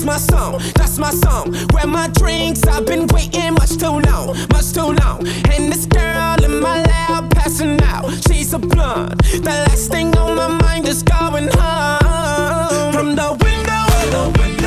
That's my song, that's my song. Where my drinks, I've been waiting much too long, much too long. And this girl in my lap passing out, she's a blunt. The last thing on my mind is going home. From the window, the window.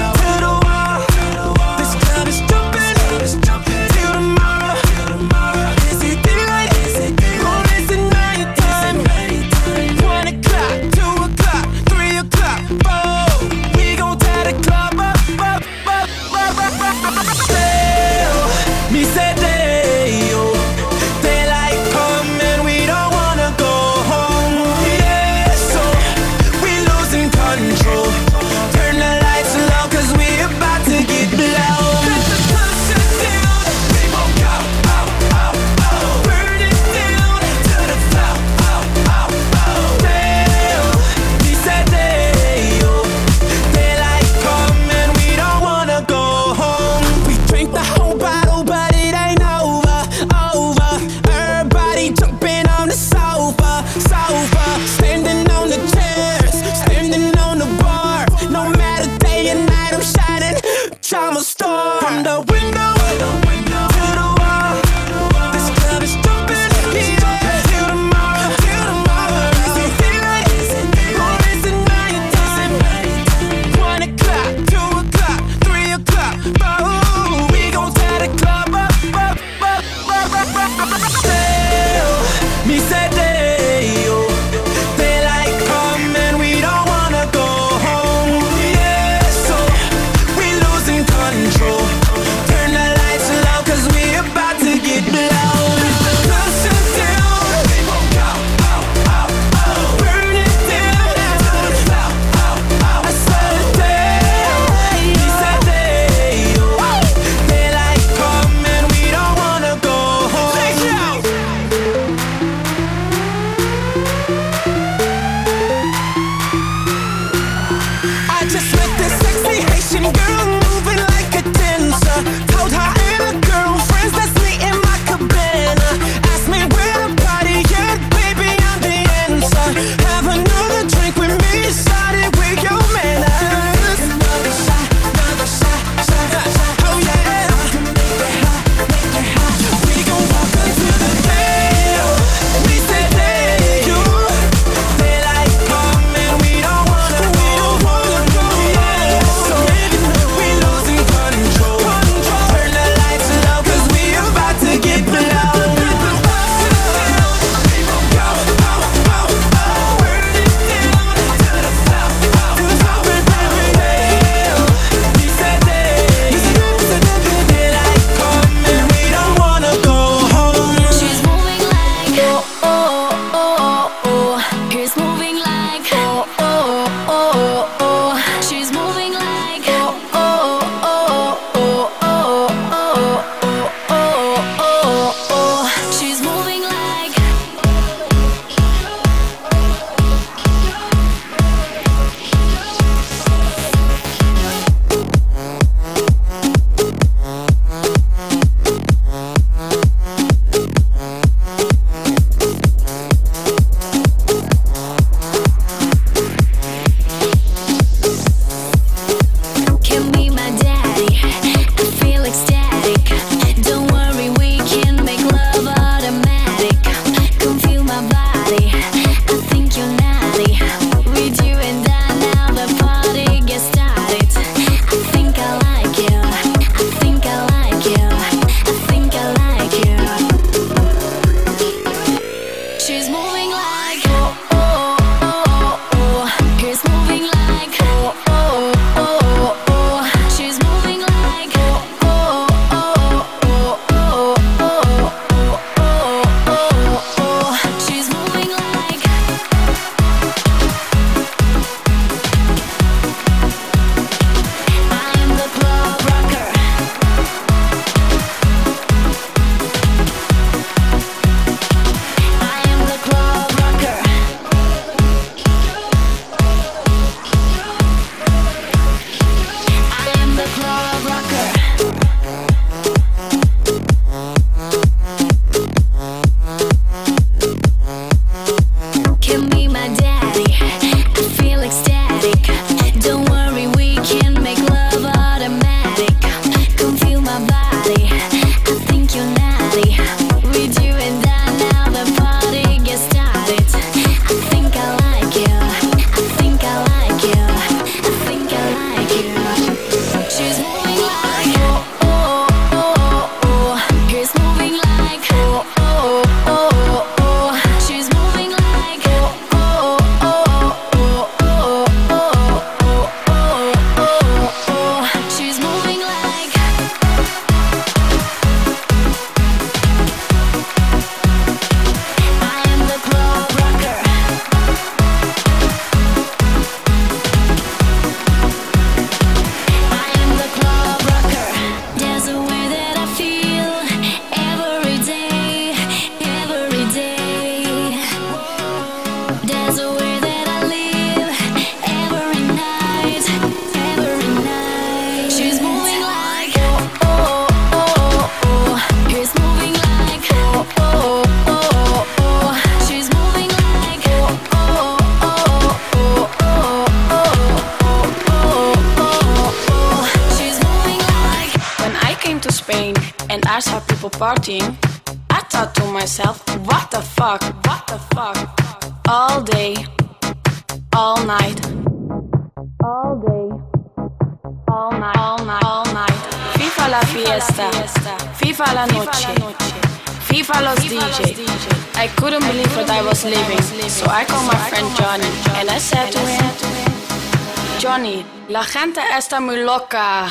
Gente está muy loca.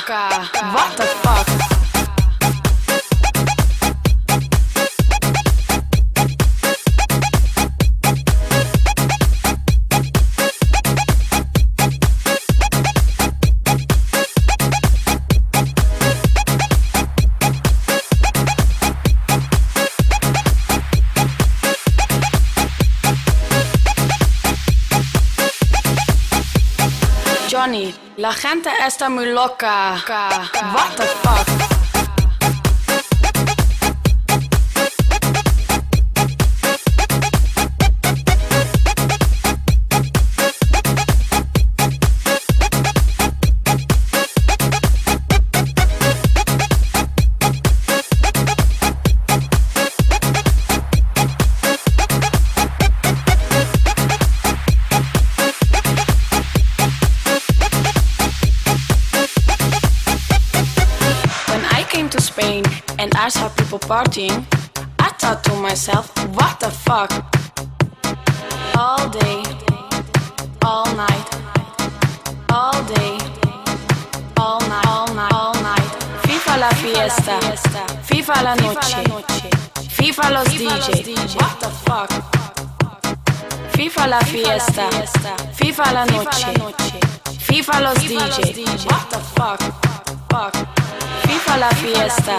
What the fuck? Johnny, la gente está muy loca. What the fuck? Partying, I thought to myself, what the fuck? All day, all night, all day, all night, all night, all night. FIFA la fiesta, FIFA la noche, FIFA los DJ. What the fuck? FIFA la fiesta, FIFA la noche, FIFA los DJ. What the fuck? Fuck. FIFA la fiesta,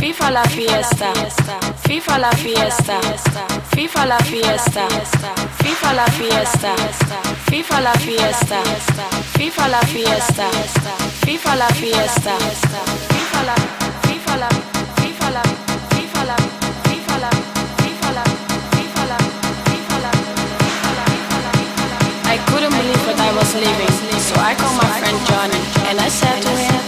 FIFA la fiesta, FIFA la fiesta, FIFA la fiesta, FIFA la fiesta, FIFA la fiesta, FIFA la fiesta, FIFA la fiesta, FIFA la, FIFA la, FIFA la, FIFA la, FIFA la, FIFA la, FIFA la, FIFA la, I couldn't believe what I was leaving, so I called my friend Johnny and I said to him.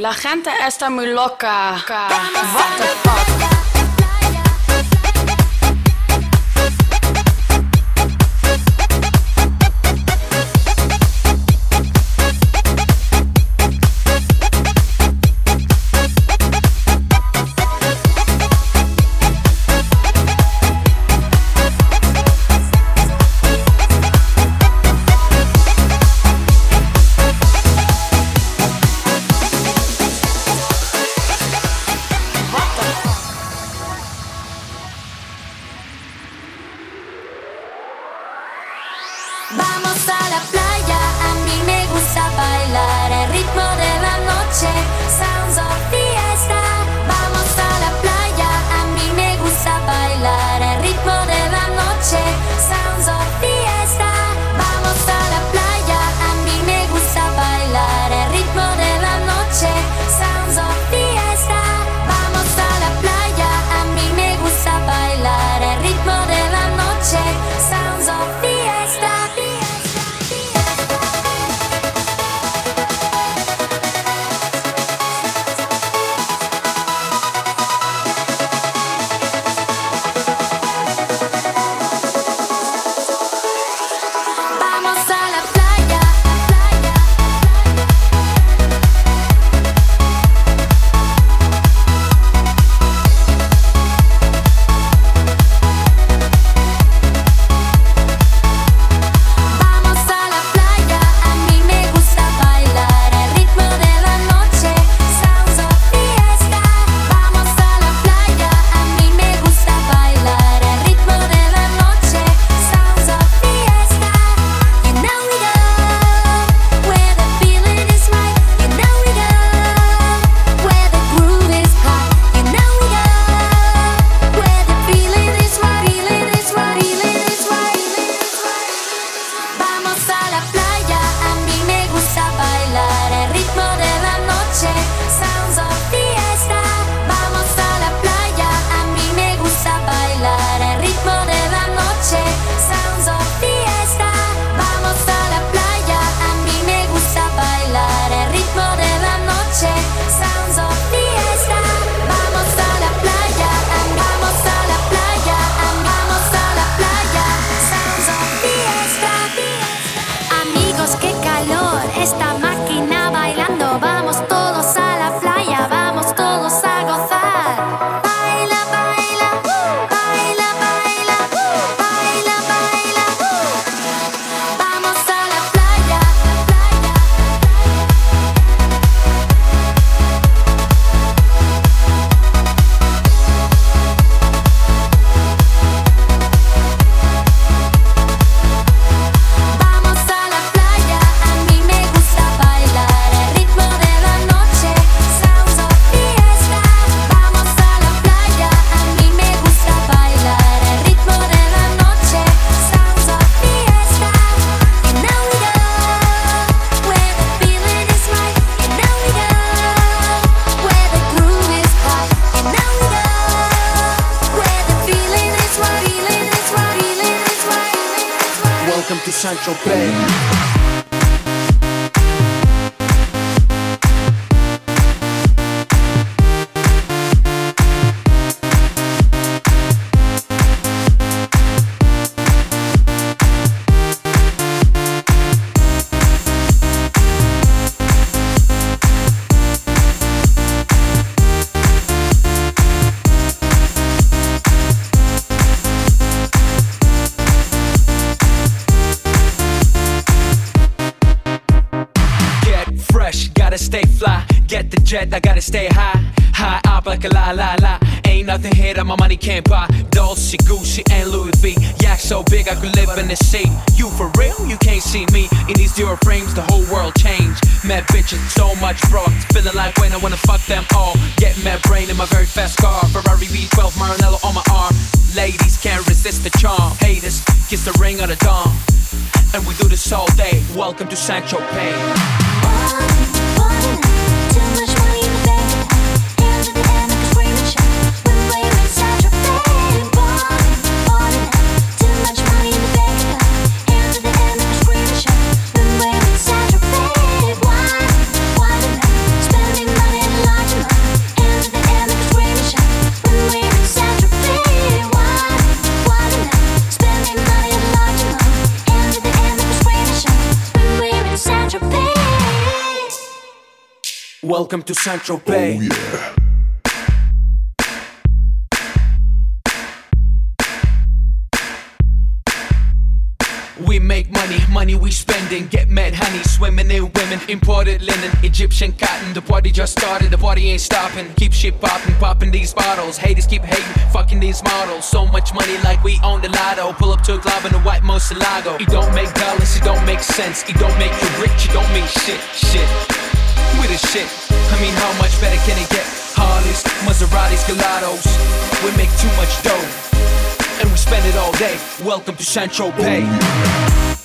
La gente está muy loca. What the fuck? Central Bay. Get the Welcome to Central Bay. Oh yeah. We make money, money we spending. Get mad honey, swimming in women. Imported linen, Egyptian cotton. The party just started, the party ain't stopping. Keep shit popping, popping these bottles. Haters keep hating, fucking these models. So much money like we own the lotto. Pull up to a club in a white Murciélago. It don't make dollars, it don't make sense. It don't make you rich, it don't mean shit, shit. We the shit. I mean, how much better can it get? Harleys, Maseratis, Gelatos. We make too much dough, and we spend it all day. Welcome to Central Pay.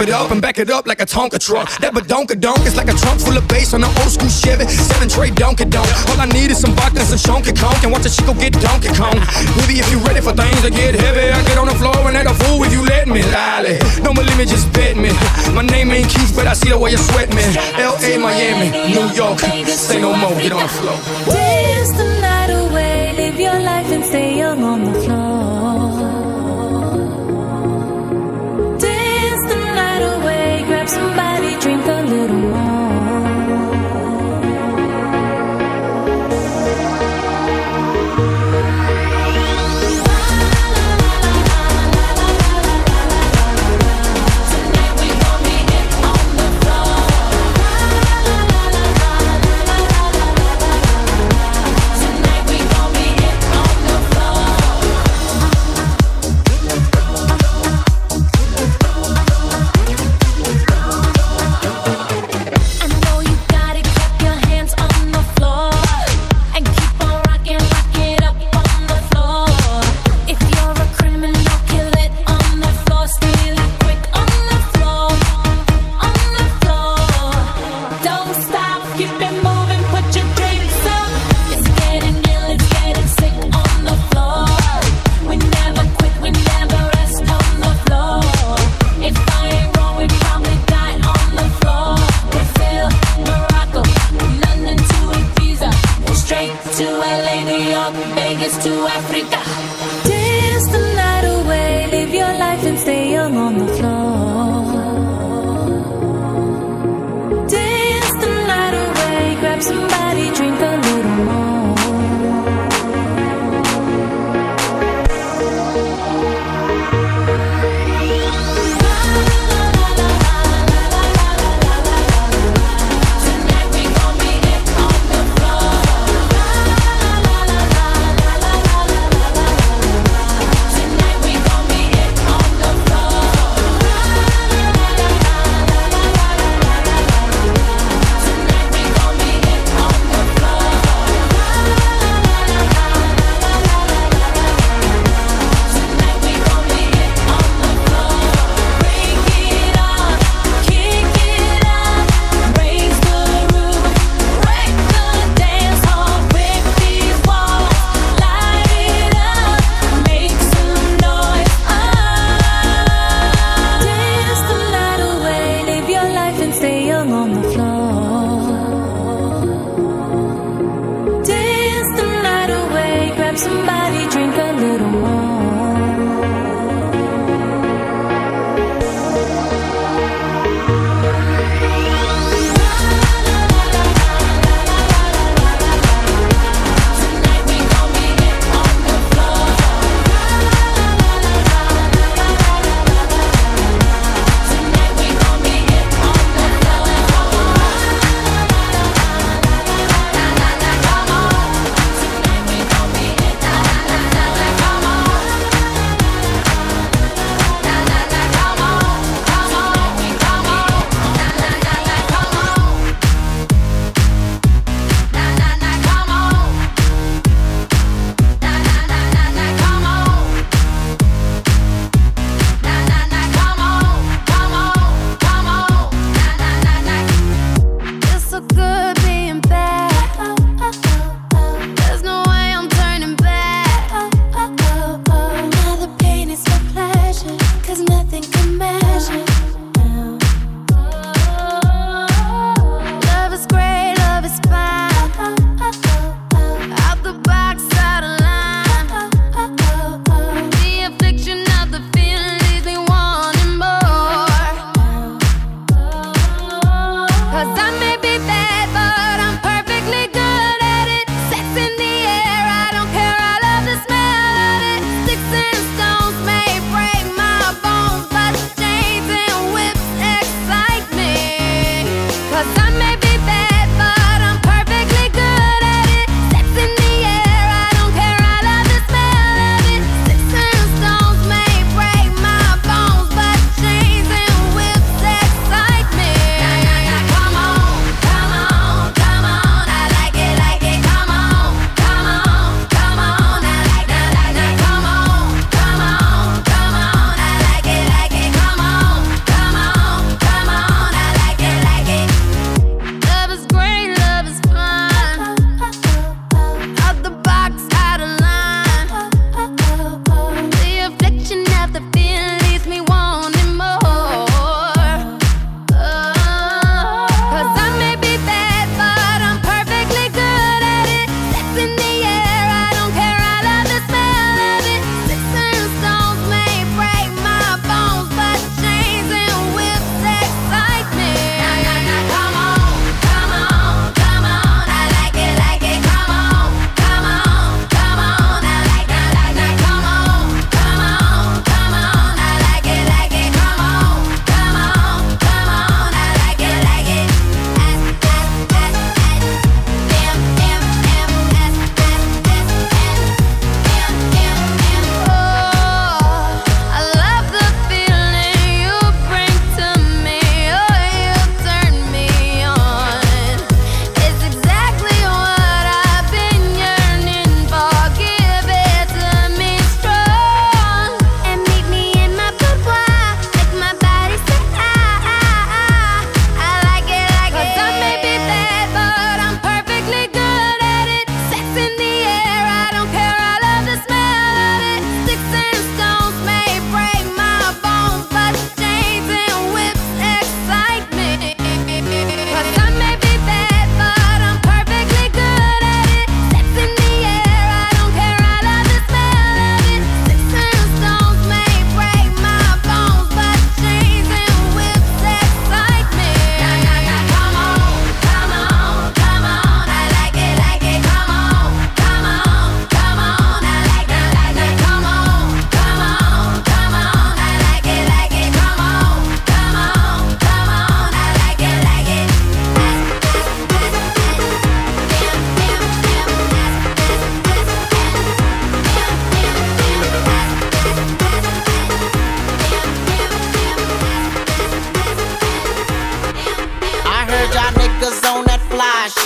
It up and back it up like a Tonka truck. That badonka donk is like a trunk full of bass on an old school Chevy. Seven tray donkey donk. All I need is some vodka and some chunky conk and watch a chico get Donkey Kong. Baby, if you ready for things to get heavy, I get on the floor and act a fool if you let me. Lolly, don't believe me, just bet me. My name ain't Keith, but I see the way you sweat me. L.A., Miami, New York, say no more, get on the floor. Dance the night away, Live your life and stay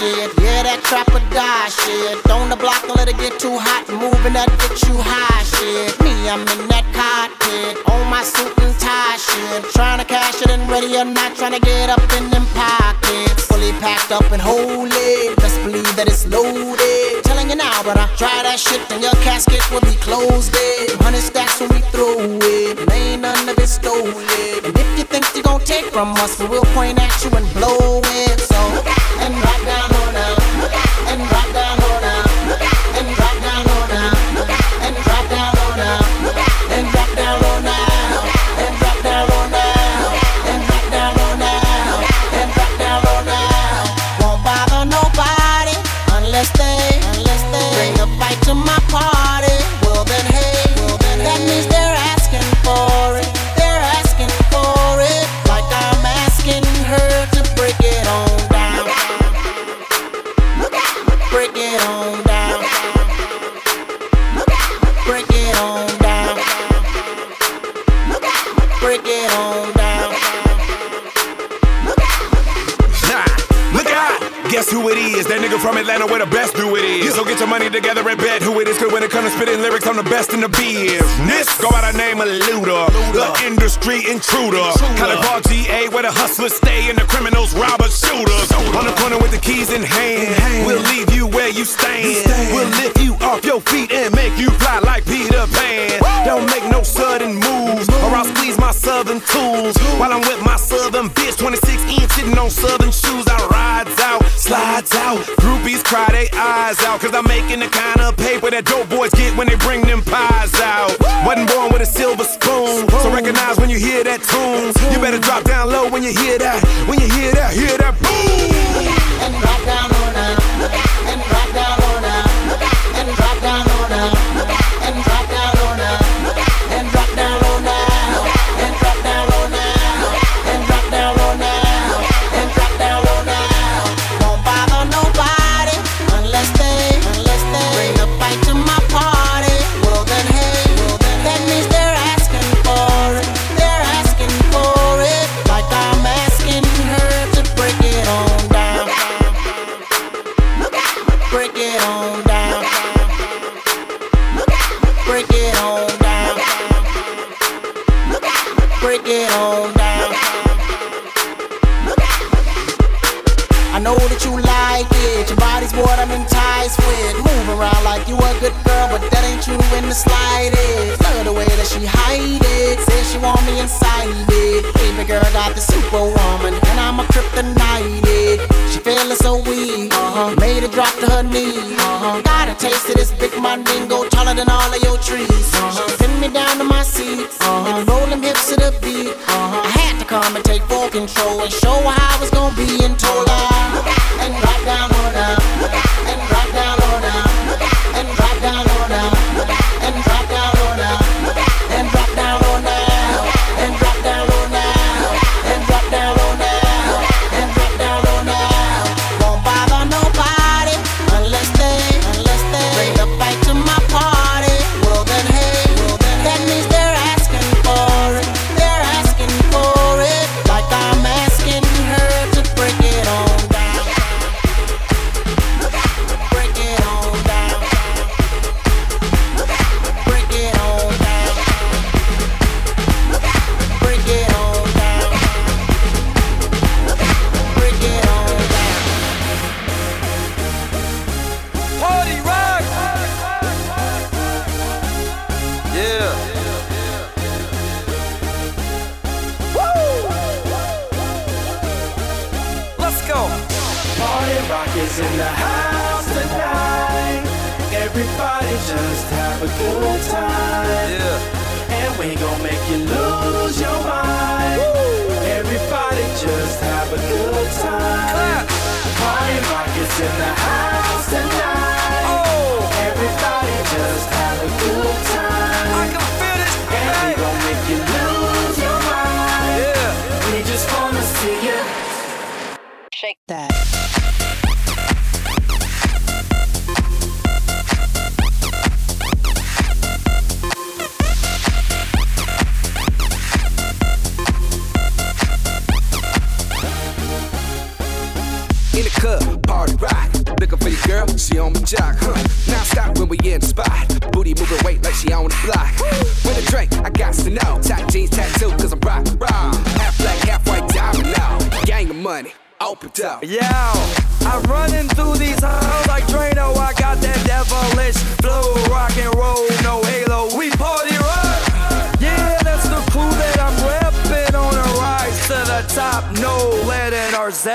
shit. Yeah, that trap or die shit. On the block, don't let it get too hot. Moving that get you high shit. Me, I'm in that cockpit. On my suit and tie shit. Trying to cash it and ready or not. Trying to get up in them pockets. Fully packed up and holy. Best believe that it's loaded. Telling you now, but I Try that shit, then your casket will be closed. It. Hundred stacks when we throw it. And ain't none of it stolen. And if you think you gon' take from us, we will point at you and blow it. Atlanta where the best do it is. So get your money together and bet who it is. When it comes to spitting lyrics, I'm the best in the business. Go by the name of Luda, the industry intruder. California GA where the hustlers stay and the criminals rob us, shooters. On the corner with the keys in hand. We'll leave you where you stand. We'll lift you off your feet and make you fly like Peter Pan. Don't make no sudden moves or I'll squeeze my southern tools while I'm with my southern bitch. 26 inch sitting on southern shoes. I rides out, slides out. Groupies cry they eyes out. Cause I'm making the kind of paper that dope boys get when they bring them pies out. Wasn't born with a silver spoon. So recognize when you hear that tune. You better drop down low when you hear that.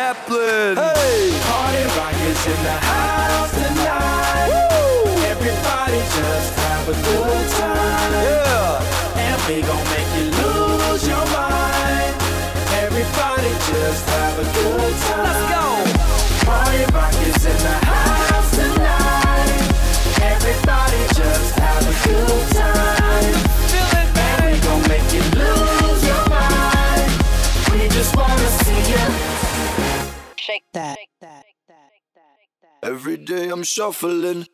Hey! Party rockers in the house tonight. Woo! Everybody just have a good time. Yeah! And we gon' make Every day I'm shuffling.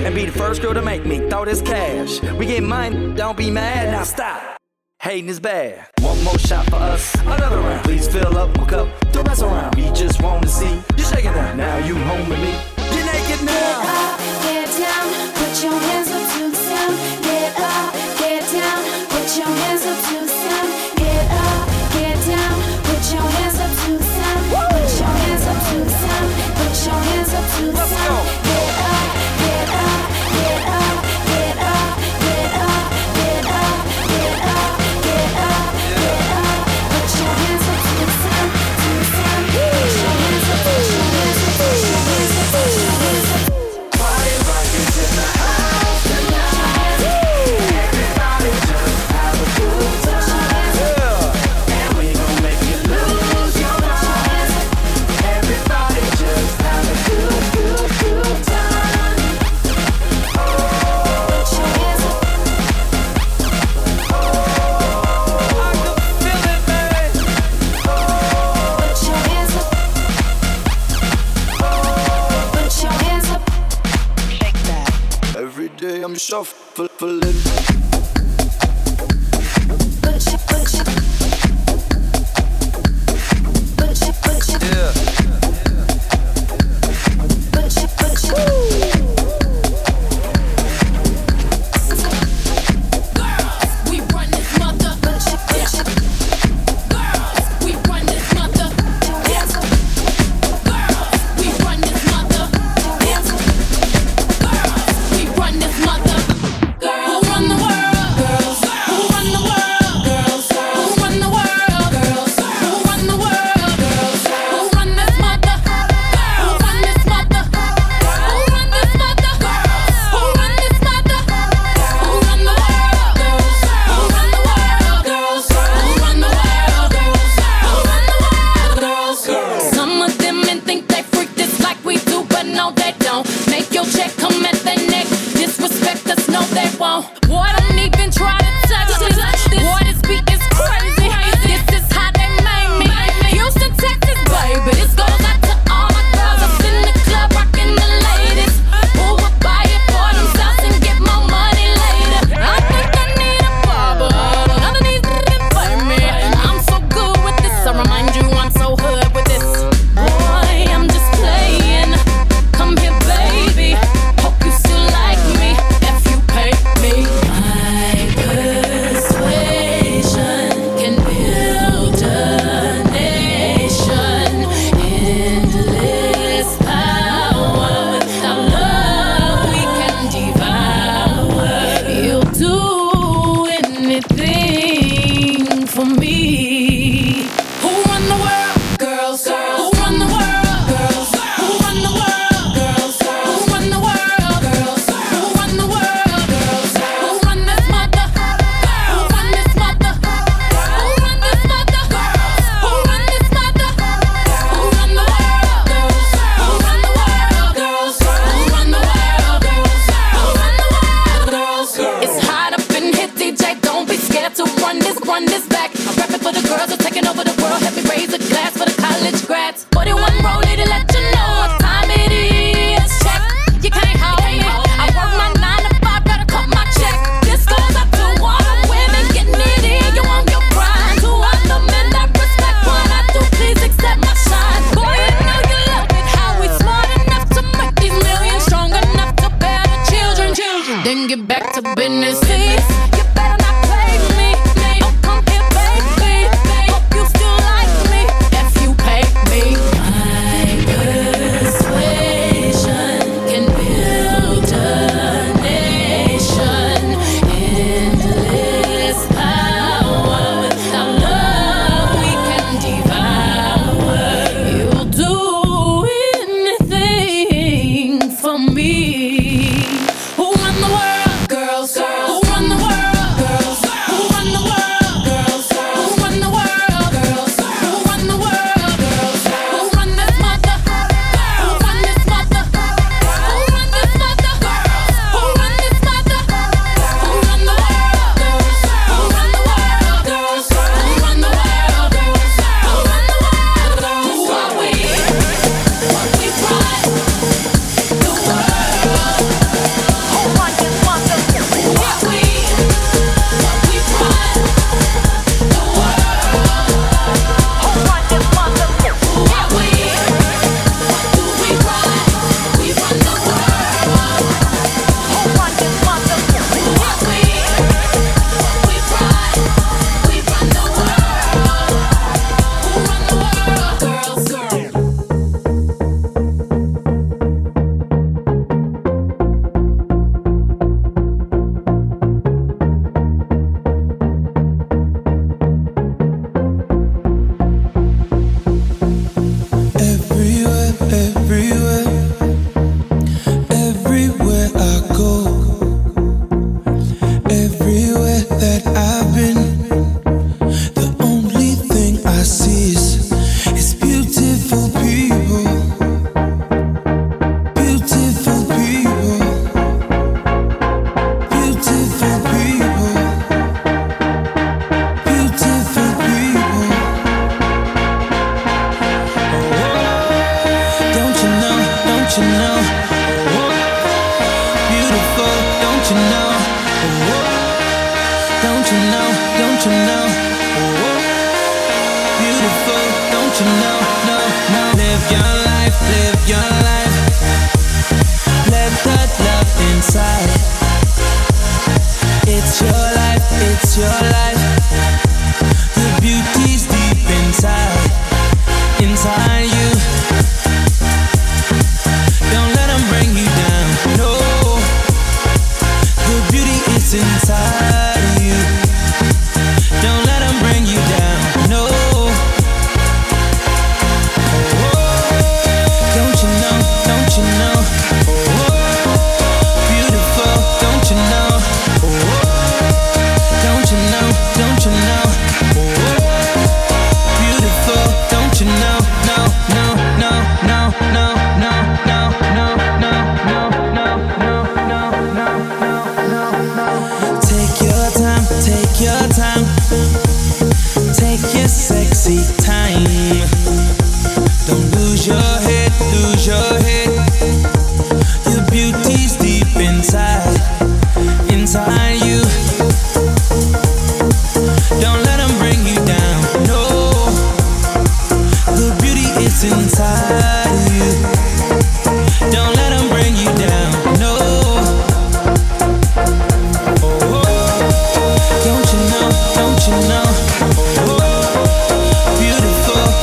and be the first girl to make me throw this cash. We get money, don't be mad, now stop. Hating is bad more shot for us. Another round, please fill up my cup. Don't mess around, we just wanna see you shaking now. Now you home with me. You're naked now. Get up, get down, put your hands up to the sound. Get up, get down, put your hands up.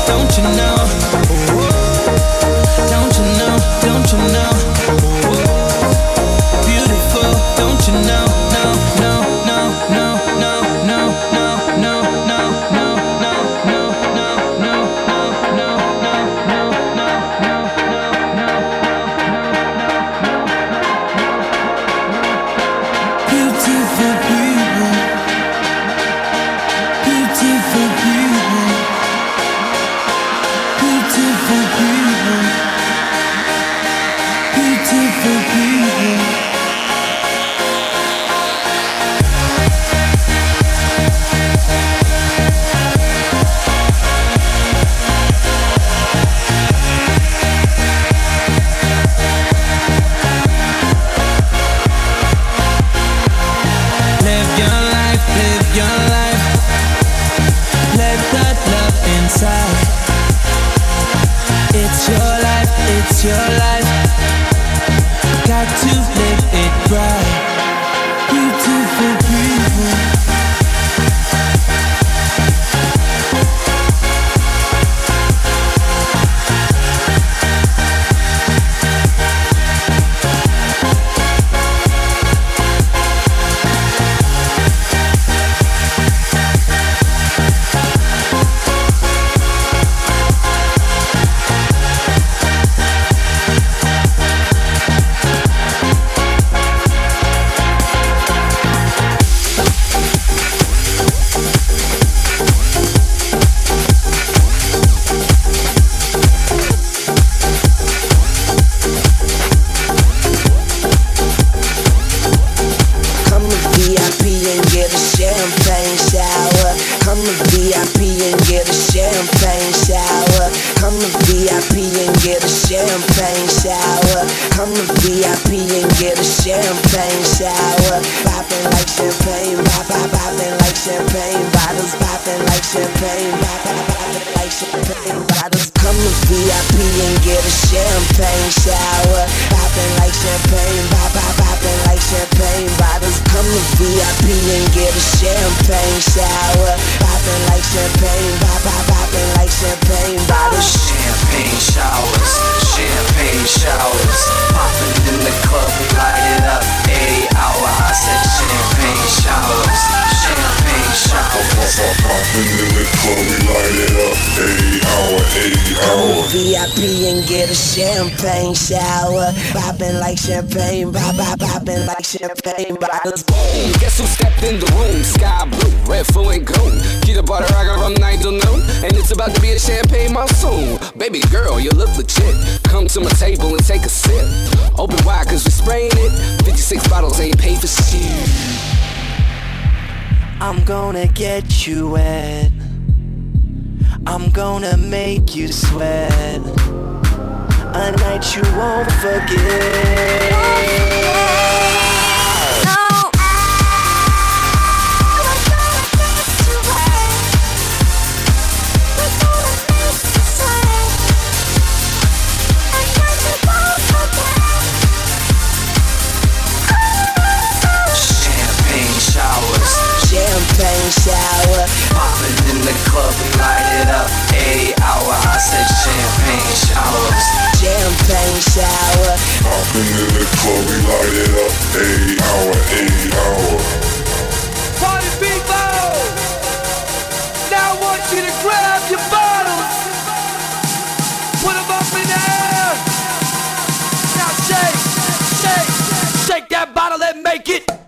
don't you know? And get a champagne shower. Popping like champagne, pop, pop, popping like champagne bottles. Boom! Guess who stepped in the room? Sky blue, red, full and gold. Keep the butter, I got rum night till noon. And it's about to be a champagne monsoon. Baby girl, you look legit. Come to my table and take a sip. Open wide, cause we spraying it. 56 bottles ain't paid for shit. I'm gonna get you wet. I'm gonna make you sweat. A night you won't forget. in the club, we light it up. Every hour, I said champagne showers. Champagne shower. Hop in the club, we light it up. Every hour, every hour. Party people! Now I want you to grab your bottles. Put them up in the air. Now shake, shake, shake that bottle and make it.